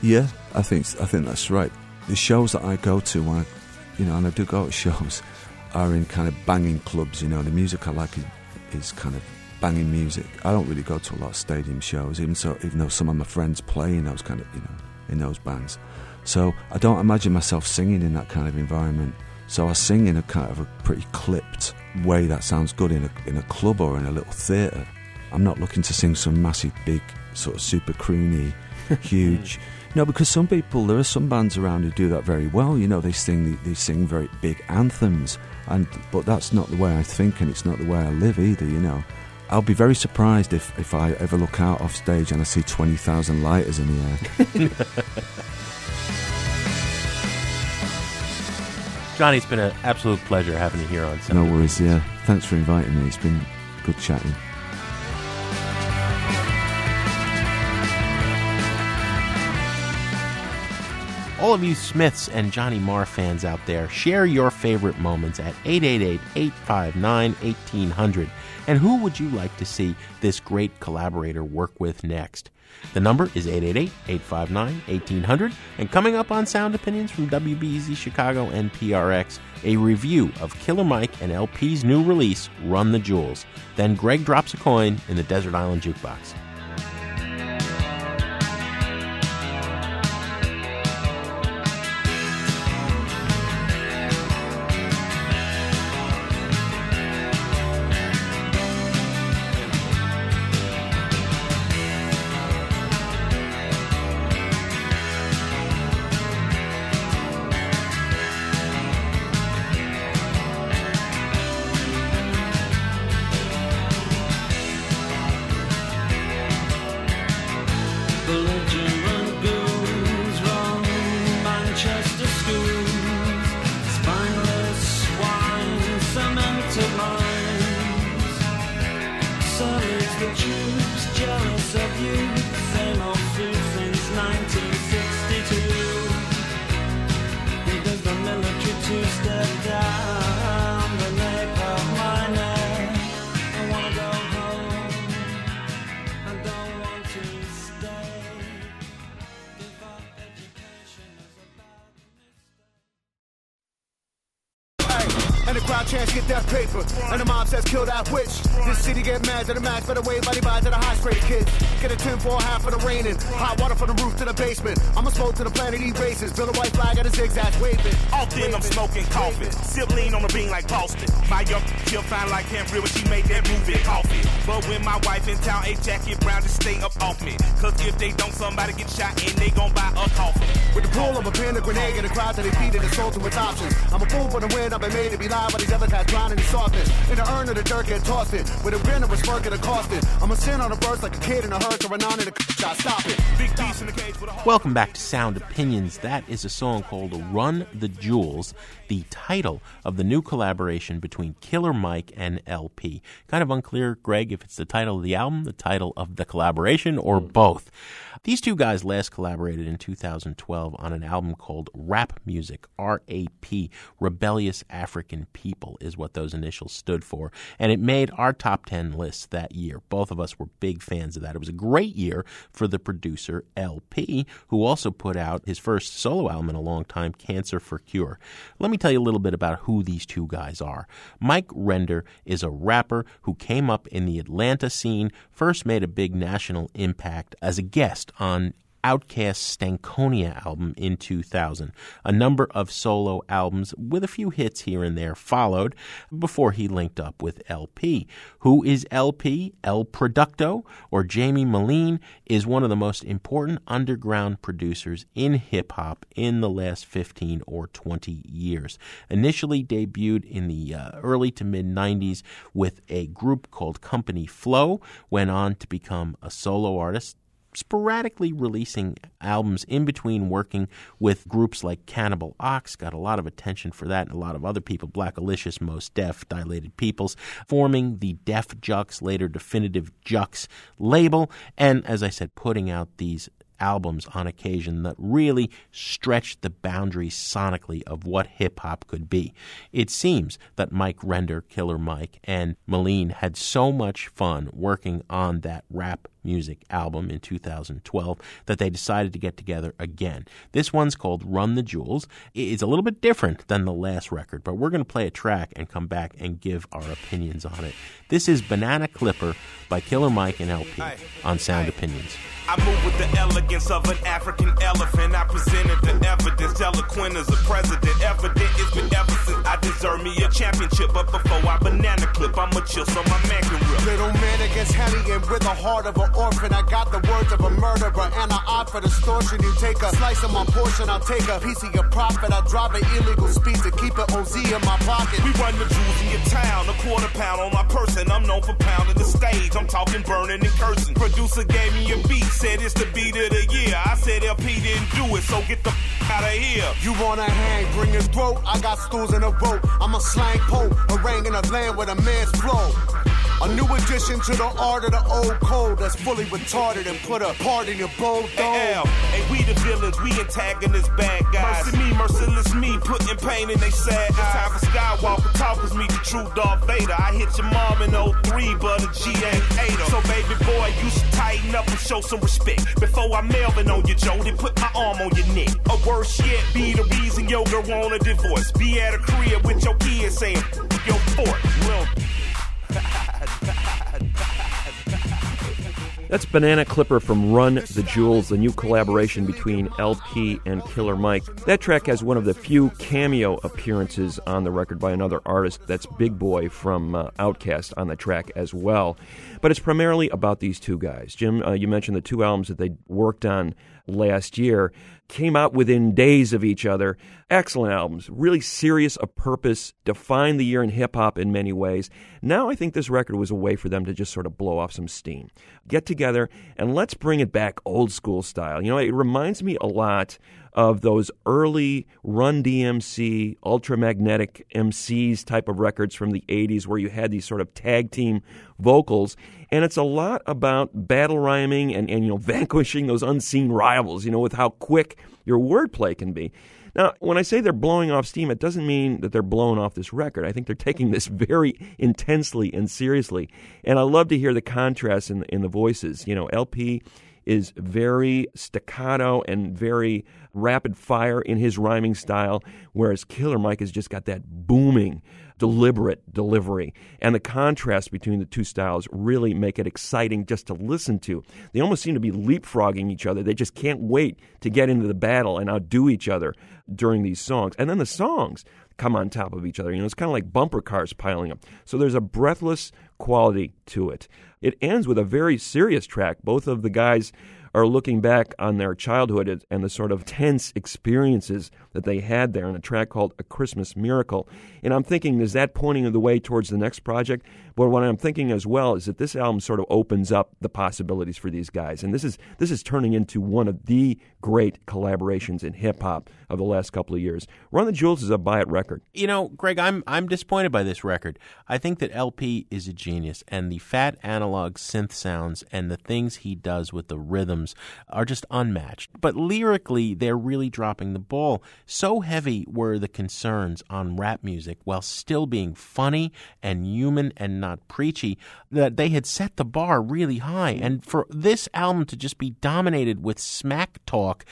Yeah, I think I think that's right. The shows that I go to, when I, you know, and I do go to shows, are in kind of banging clubs. You know, the music I like is, is kind of banging music. I don't really go to a lot of stadium shows, even so, even though some of my friends play in those kind of, you know, in those bands. So I don't imagine myself singing in that kind of environment. So I sing in a kind of a pretty clipped way that sounds good in a in a club or in a little theatre. I'm not looking to sing some massive, big, sort of super croony, huge. No, because some people, there are some bands around who do that very well. You know, they sing they sing very big anthems, and but that's not the way I think, and it's not the way I live either. You know, I'll be very surprised if if I ever look out off stage and I see twenty thousand lighters in the air. Johnny, it's been an absolute pleasure having you here on no worries. Yeah, thanks for inviting me. It's been good chatting. All of you Smiths and Johnny Marr fans out there, share your favorite moments at 888-859-1800. And who would you like to see this great collaborator work with next? The number is 888-859-1800. And coming up on Sound Opinions from WBEZ Chicago and PRX, a review of Killer Mike and El-P's new release, Run the Jewels. Then Greg drops a coin in the Desert Island Jukebox. That paper. And the mob says, kill that witch. This city get mad to the max, better wave body by to the high straight kids. Get a 10 for half of the raining. Hot water from the roof to the basement. I'ma smoke to the planet erases. Build a white flag at a zigzag waving. Often I'm smoking coffee. Sip lean on the bean like Boston. My young she'll find like Cam when she made that movie coffee. But when my wife in town, a jacket brown to stay up off me. Cause if they don't, somebody get shot and they gon' buy a coffin. With the pull of a pin, a grenade, and a crowd to feed it, assaulted with options. I'm a fool for the win, I've been made to be live, but these other guys drowning in softness. In the urn of the dirt, get tossed it. With a grin of a smirk and a costed. I'm a sin on a burst like a kid in a hearse or a non in a. Stop it. Big beast in the cage with a Welcome back to Sound Opinions. That is a song called Run the Jewels, the title of the new collaboration between Killer Mike and El-P. Kind of unclear, Greg, if it's the title of the album, the title of the collaboration, or hmm. both. These two guys last collaborated in 2012 on an album called Rap Music, R A P, Rebellious African People is what those initials stood for. And it made our top 10 list that year. Both of us were big fans of that. It was a great year for the producer El-P, who also put out his first solo album in a long time, Cancer for Cure. Let me tell you a little bit about who these two guys are. Mike Render is a rapper who came up in the Atlanta scene, first made a big national impact as a guest on Outkast's Stankonia album in 2000. A number of solo albums with a few hits here and there followed before he linked up with El-P. Who is El-P? El Producto, or Jaime Meline, is one of the most important underground producers in hip hop in the last 15 or 20 years. Initially debuted in the uh, early to mid 90s with a group called Company Flow, went on to become a solo artist sporadically releasing albums in between working with groups like Cannibal Ox, got a lot of attention for that, and a lot of other people, Black Alicious, Mos Def, Dilated Peoples, forming the Def Jux, later Definitive Jux label, and as I said, putting out these albums on occasion that really stretched the boundaries sonically of what hip hop could be. It seems that Mike Render, Killer Mike, and Meline had so much fun working on that rap music album in 2012 that they decided to get together again. This one's called Run the Jewels. It's a little bit different than the last record, but we're going to play a track and come back and give our opinions on it. This is Banana Clipper by Killer Mike and El-P on Sound Opinions. I move with the elegance of an African elephant. I presented the evidence, eloquent as a president. Evident it's been ever since I deserve me a championship. But before I banana clip, I'ma chill so my man can rip. Little man against hellion with the heart of an orphan. I got the words of a murderer and I opt for distortion. You take a slice of my portion, I'll take a piece of your profit. I drive an illegal speed to keep an OZ in my pocket. We run the jewels in your town, a quarter pound on my person. I'm known for pounding the stage. I'm talking burning and cursing. Producer gave me a beat, said it's the beat of the year. I said El-P didn't do it, so get the f- out of here. You wanna hang, bring your throat. I got stools in a rope. I'm a slang pope, haranguing a land with a man's flow. A new addition to the art of the old code that's fully retarded and put a part in your bold dome. Hey, hey, we the villains, we antagonists, bad guys. Mercy me, merciless me, putting pain in they sad eyes. It's time for Skywalker talkers meet the true Darth Vader. I hit your mom in 03, but a G ain't her. So baby boy, you should tighten up and show some respect. Before I Melvin on you, Joe, then put my arm on your neck. Or worse yet, be the reason your girl want a divorce. Be at a crib with your kids saying, your fort. Well, That's Banana Clipper from Run the Jewels, the new collaboration between El-P and Killer Mike. That track has one of the few cameo appearances on the record by another artist. That's Big Boi from uh, Outkast on the track as well. But it's primarily about these two guys. Jim, uh, you mentioned the two albums that they worked on last year came out within days of each other. Excellent albums, really serious of purpose, defined the year in hip hop in many ways. Now I think this record was a way for them to just sort of blow off some steam. Get together and let's bring it back old school style. You know, it reminds me a lot of those early Run DMC, Ultramagnetic MCs type of records from the 80s where you had these sort of tag team vocals. And it's a lot about battle rhyming and, and you know, vanquishing those unseen rivals, you know, with how quick your wordplay can be. Now, when I say they're blowing off steam, it doesn't mean that they're blowing off this record. I think they're taking this very intensely and seriously. And I love to hear the contrast in, in the voices. You know, El-P is very staccato and very rapid fire in his rhyming style, whereas Killer Mike has just got that booming deliberate delivery. And the contrast between the two styles really make it exciting just to listen to. They almost seem to be leapfrogging each other. They just can't wait to get into the battle and outdo each other during these songs. And then the songs come on top of each other. You know, it's kind of like bumper cars piling up. So there's a breathless quality to it. It ends with a very serious track. Both of the guys are looking back on their childhood and the sort of tense experiences that they had there in a track called A Christmas Miracle. And I'm thinking, is that pointing the way towards the next project? But what I'm thinking as well is that this album sort of opens up the possibilities for these guys. And this is this is turning into one of the great collaborations in hip hop of the last couple of years. Run the Jewels is a buy it record. You know, Greg, I'm I'm disappointed by this record. I think that El-P is a genius, and the fat analog synth sounds and the things he does with the rhythms are just unmatched. But lyrically, they're really dropping the ball. So heavy were the concerns on rap music, while still being funny and human and not preachy, that they had set the bar really high. And for this album to just be dominated with smack talk,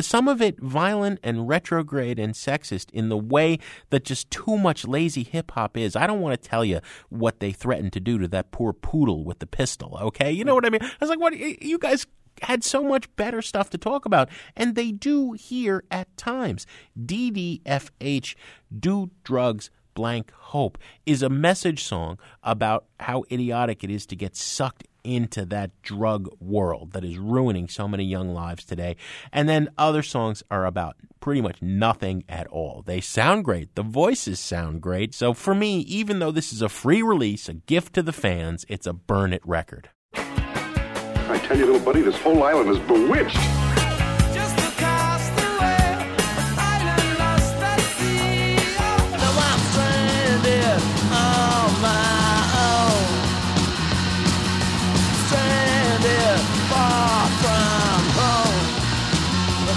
some of it violent and retrograde and sexist in the way that just too much lazy hip hop is. I don't want to tell you what they threatened to do to that poor poodle with the pistol, okay? You know what I mean? I was like, what? You guys had so much better stuff to talk about, and they do here at times. DDFH, Do Drugs Blank Hope, is a message song about how idiotic it is to get sucked into that drug world that is ruining so many young lives today. And then other songs are about pretty much nothing at all. They sound great, the voices sound great. So for me, even though this is a free release, a gift to the fans, it's a burn it record. I tell you, little buddy, this whole island is bewitched.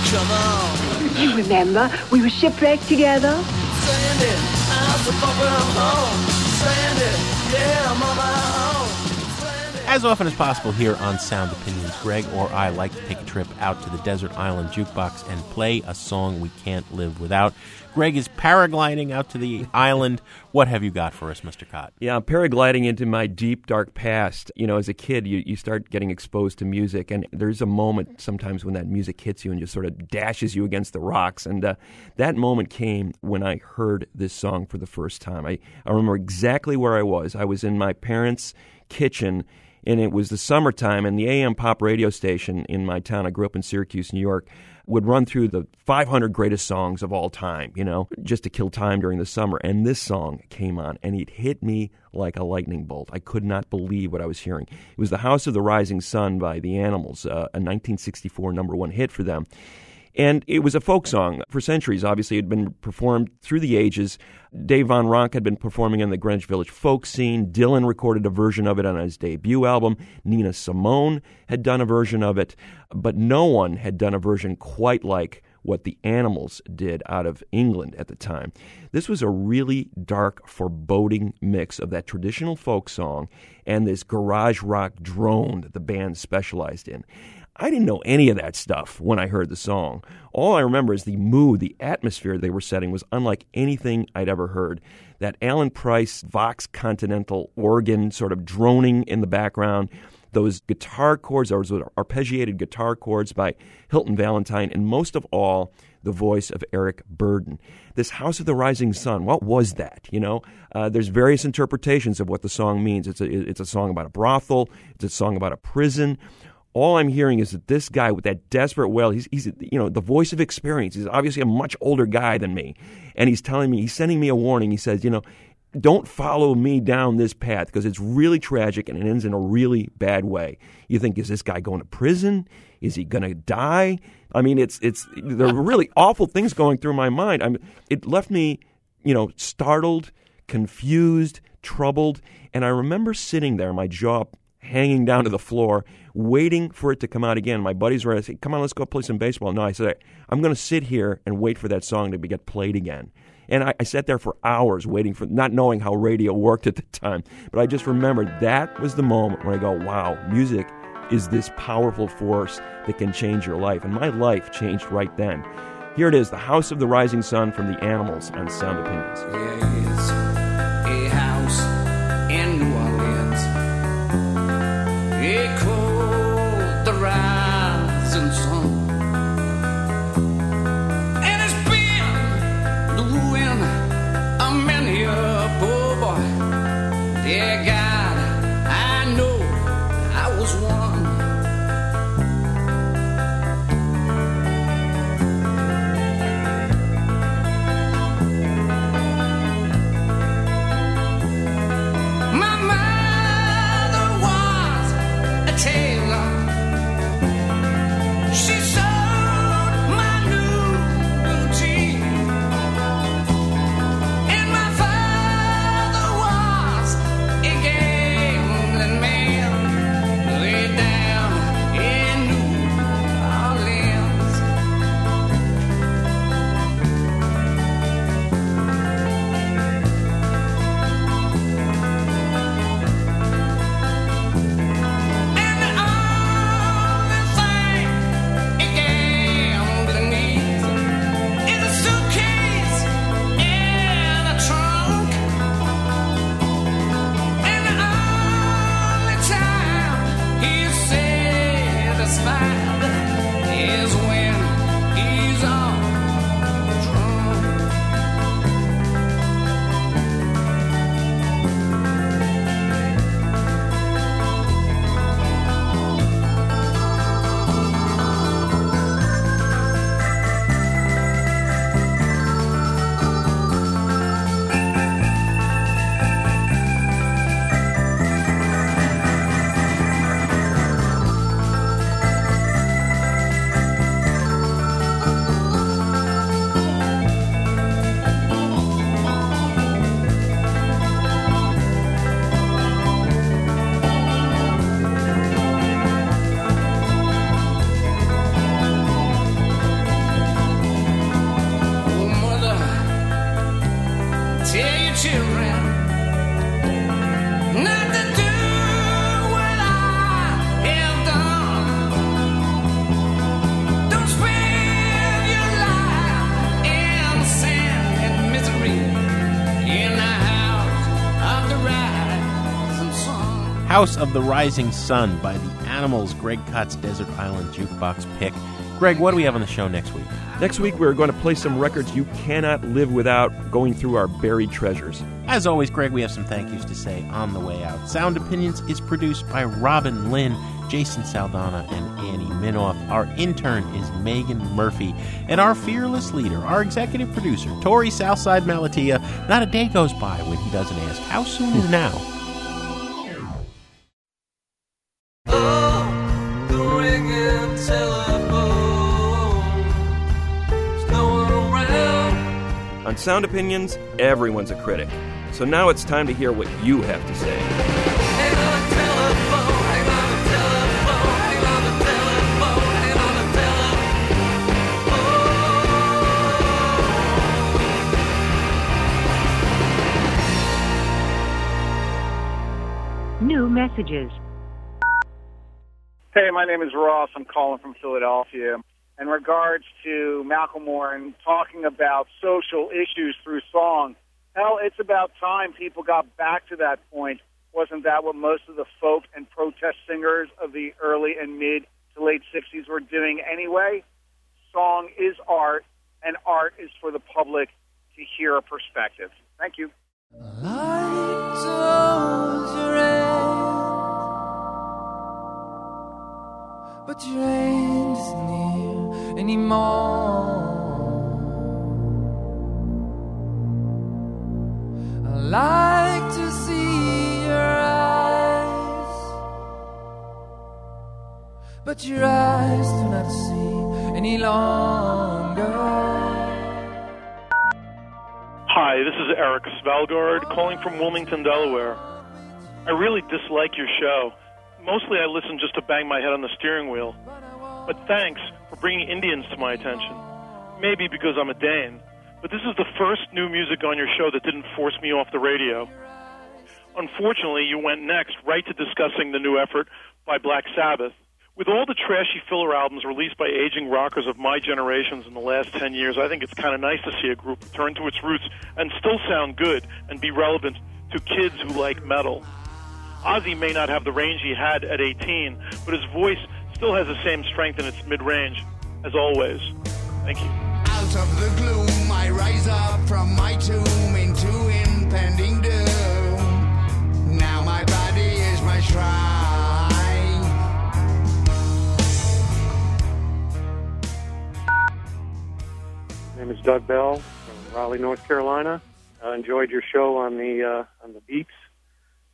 Come on. You remember, we were shipwrecked together. Stranded, I'm so far home. Stranded, yeah, I'm on my own. As often as possible here on Sound Opinions, Greg or I like to take a trip out to the desert island jukebox and play a song we can't live without. Greg is paragliding out to the island. What have you got for us, Mr. Kot? Yeah, I'm paragliding into my deep, dark past. You know, as a kid, you, you start getting exposed to music, and there's a moment sometimes when that music hits you and just sort of dashes you against the rocks. And uh, that moment came when I heard this song for the first time. I, I remember exactly where I was. I was in my parents' kitchen and it was the summertime, and the AM pop radio station in my town, I grew up in Syracuse, New York, would run through the 500 greatest songs of all time, you know, just to kill time during the summer. And this song came on, and it hit me like a lightning bolt. I could not believe what I was hearing. It was The House of the Rising Sun by The Animals, uh, a 1964 number one hit for them. And it was a folk song for centuries. Obviously, it had been performed through the ages. Dave Van Ronk had been performing in the Greenwich Village folk scene. Dylan recorded a version of it on his debut album. Nina Simone had done a version of it, but no one had done a version quite like what the Animals did out of England at the time. This was a really dark, foreboding mix of that traditional folk song and this garage rock drone that the band specialized in. I didn't know any of that stuff when I heard the song. All I remember is the mood, the atmosphere they were setting was unlike anything I'd ever heard. That Alan Price Vox Continental organ sort of droning in the background, those guitar chords, those arpeggiated guitar chords by Hilton Valentine, and most of all, the voice of Eric Burdon. This House of the Rising Sun, what was that? You know, uh, there's various interpretations of what the song means. It's a, it's a song about a brothel, it's a song about a prison all I'm hearing is that this guy with that desperate wail, he's, he's, you know, the voice of experience. He's obviously a much older guy than me. And he's telling me, he's sending me a warning. He says, you know, don't follow me down this path because it's really tragic and it ends in a really bad way. You think, is this guy going to prison? Is he going to die? I mean, it's, it's, there are really awful things going through my mind. I mean, it left me, you know, startled, confused, troubled. And I remember sitting there, my jaw hanging down to the floor, waiting for it to come out again. My buddies were saying, "Come on, let's go play some baseball." No, I said, "I'm going to sit here and wait for that song to be, get played again." And I, I sat there for hours waiting for, not knowing how radio worked at the time. But I just remembered that was the moment when I go, "Wow, music is this powerful force that can change your life." And my life changed right then. Here it is, "The House of the Rising Sun" from the Animals on Sound Opinions. House of the Rising Sun by the Animals, Greg Kot's Desert Island Jukebox pick. Greg, what do we have on the show next week? Next week, we're going to play some records you cannot live without going through our buried treasures. As always, Greg, we have some thank yous to say on the way out. Sound Opinions is produced by Robin Linn, Jason Saldanha, and Annie Minoff. Our intern is Megan Murphy. And our fearless leader, our executive producer, Torey Southside Malatia. Not a day goes by when he doesn't ask, How soon is now? Sound Opinions, everyone's a critic. So now it's time to hear what you have to say. Hang on the telephone. Hang on the telephone. Hang on the telephone. Hang on the telephone. New messages. Hey, my name is Ross. I'm calling from Philadelphia. In regards to Macklemore and talking about social issues through song, hell, it's about time people got back to that point. Wasn't that what most of the folk and protest singers of the early and mid to late 60s were doing anyway? Song is art, and art is for the public to hear a perspective. Thank you. But your end isn't near anymore. I like to see your eyes, but your eyes do not see any longer. Hi, this is Eric Svalgard calling from Wilmington, Delaware. I really dislike your show. Mostly I listen just to bang my head on the steering wheel. But thanks for bringing Indians to my attention. Maybe because I'm a Dane. But this is the first new music on your show that didn't force me off the radio. Unfortunately, you went next right to discussing the new effort by Black Sabbath. With all the trashy filler albums released by aging rockers of my generations in the last 10 years, I think it's kind of nice to see a group return to its roots and still sound good and be relevant to kids who like metal. Ozzy may not have the range he had at 18, but his voice still has the same strength in its mid range, as always. Thank you. Out of the gloom, I rise up from my tomb into impending doom. Now my body is my shrine. My name is Doug Bell from Raleigh, North Carolina. I enjoyed your show on the uh, on the beats.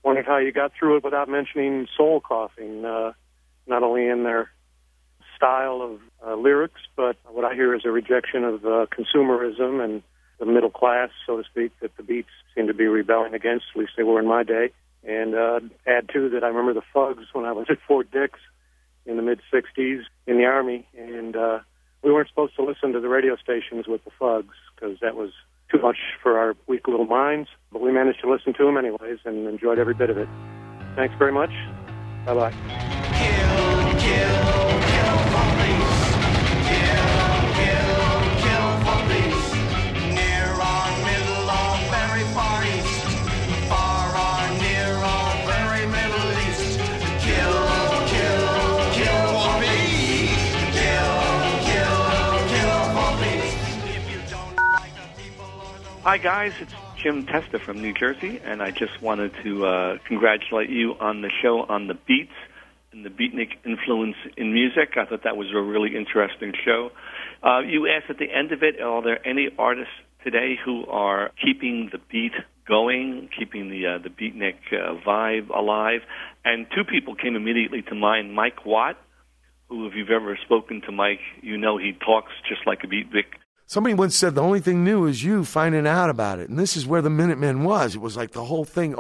Wondered how you got through it without mentioning soul coughing, uh, not only in their style of uh, lyrics, but what I hear is a rejection of uh, consumerism and the middle class, so to speak, that the beats seem to be rebelling against. At least they were in my day. And uh, add to that, I remember the Fugs when I was at Fort Dix in the mid '60s in the Army, and uh, we weren't supposed to listen to the radio stations with the Fugs because that was too much for our weak little minds. But we managed to listen to them anyways and enjoyed every bit of it. Thanks very much. Bye bye. Hi, guys. It's Jim Testa from New Jersey, and I just wanted to uh, congratulate you on the show on the beats and the beatnik influence in music. I thought that was a really interesting show. Uh, you asked at the end of it, are there any artists today who are keeping the beat going, keeping the uh, the beatnik uh, vibe alive? And two people came immediately to mind: Mike Watt, who, if you've ever spoken to Mike, you know he talks just like a beatnik. Somebody once said the only thing new is you finding out about it. And this is where the Minutemen was. It was like the whole thing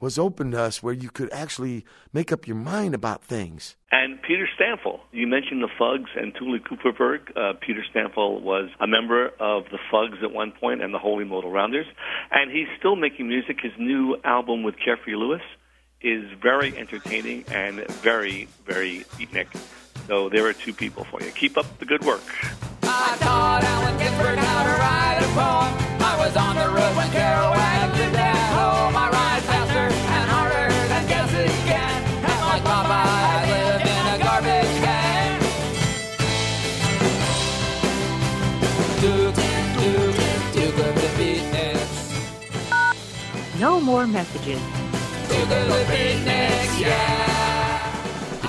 was open to us where you could actually make up your mind about things. And Peter Stampfel, you mentioned the Fugs and Tuli Kupferberg. Uh, Peter Stampfel was a member of the Fugs at one point and the Holy Modal Rounders, and he's still making music. His new album with Jeffrey Lewis is very entertaining and very, very beatnik. So there are two people for you. Keep up the good work. I taught Allen Ginsberg how to write a poem. I was on the road when Kerouac did that oh, home. I ride faster and harder than guess it can. And like Popeye, I lived in a garbage can. Too, too, too good to beatniks. No more messages. Too good to beatniks, yeah.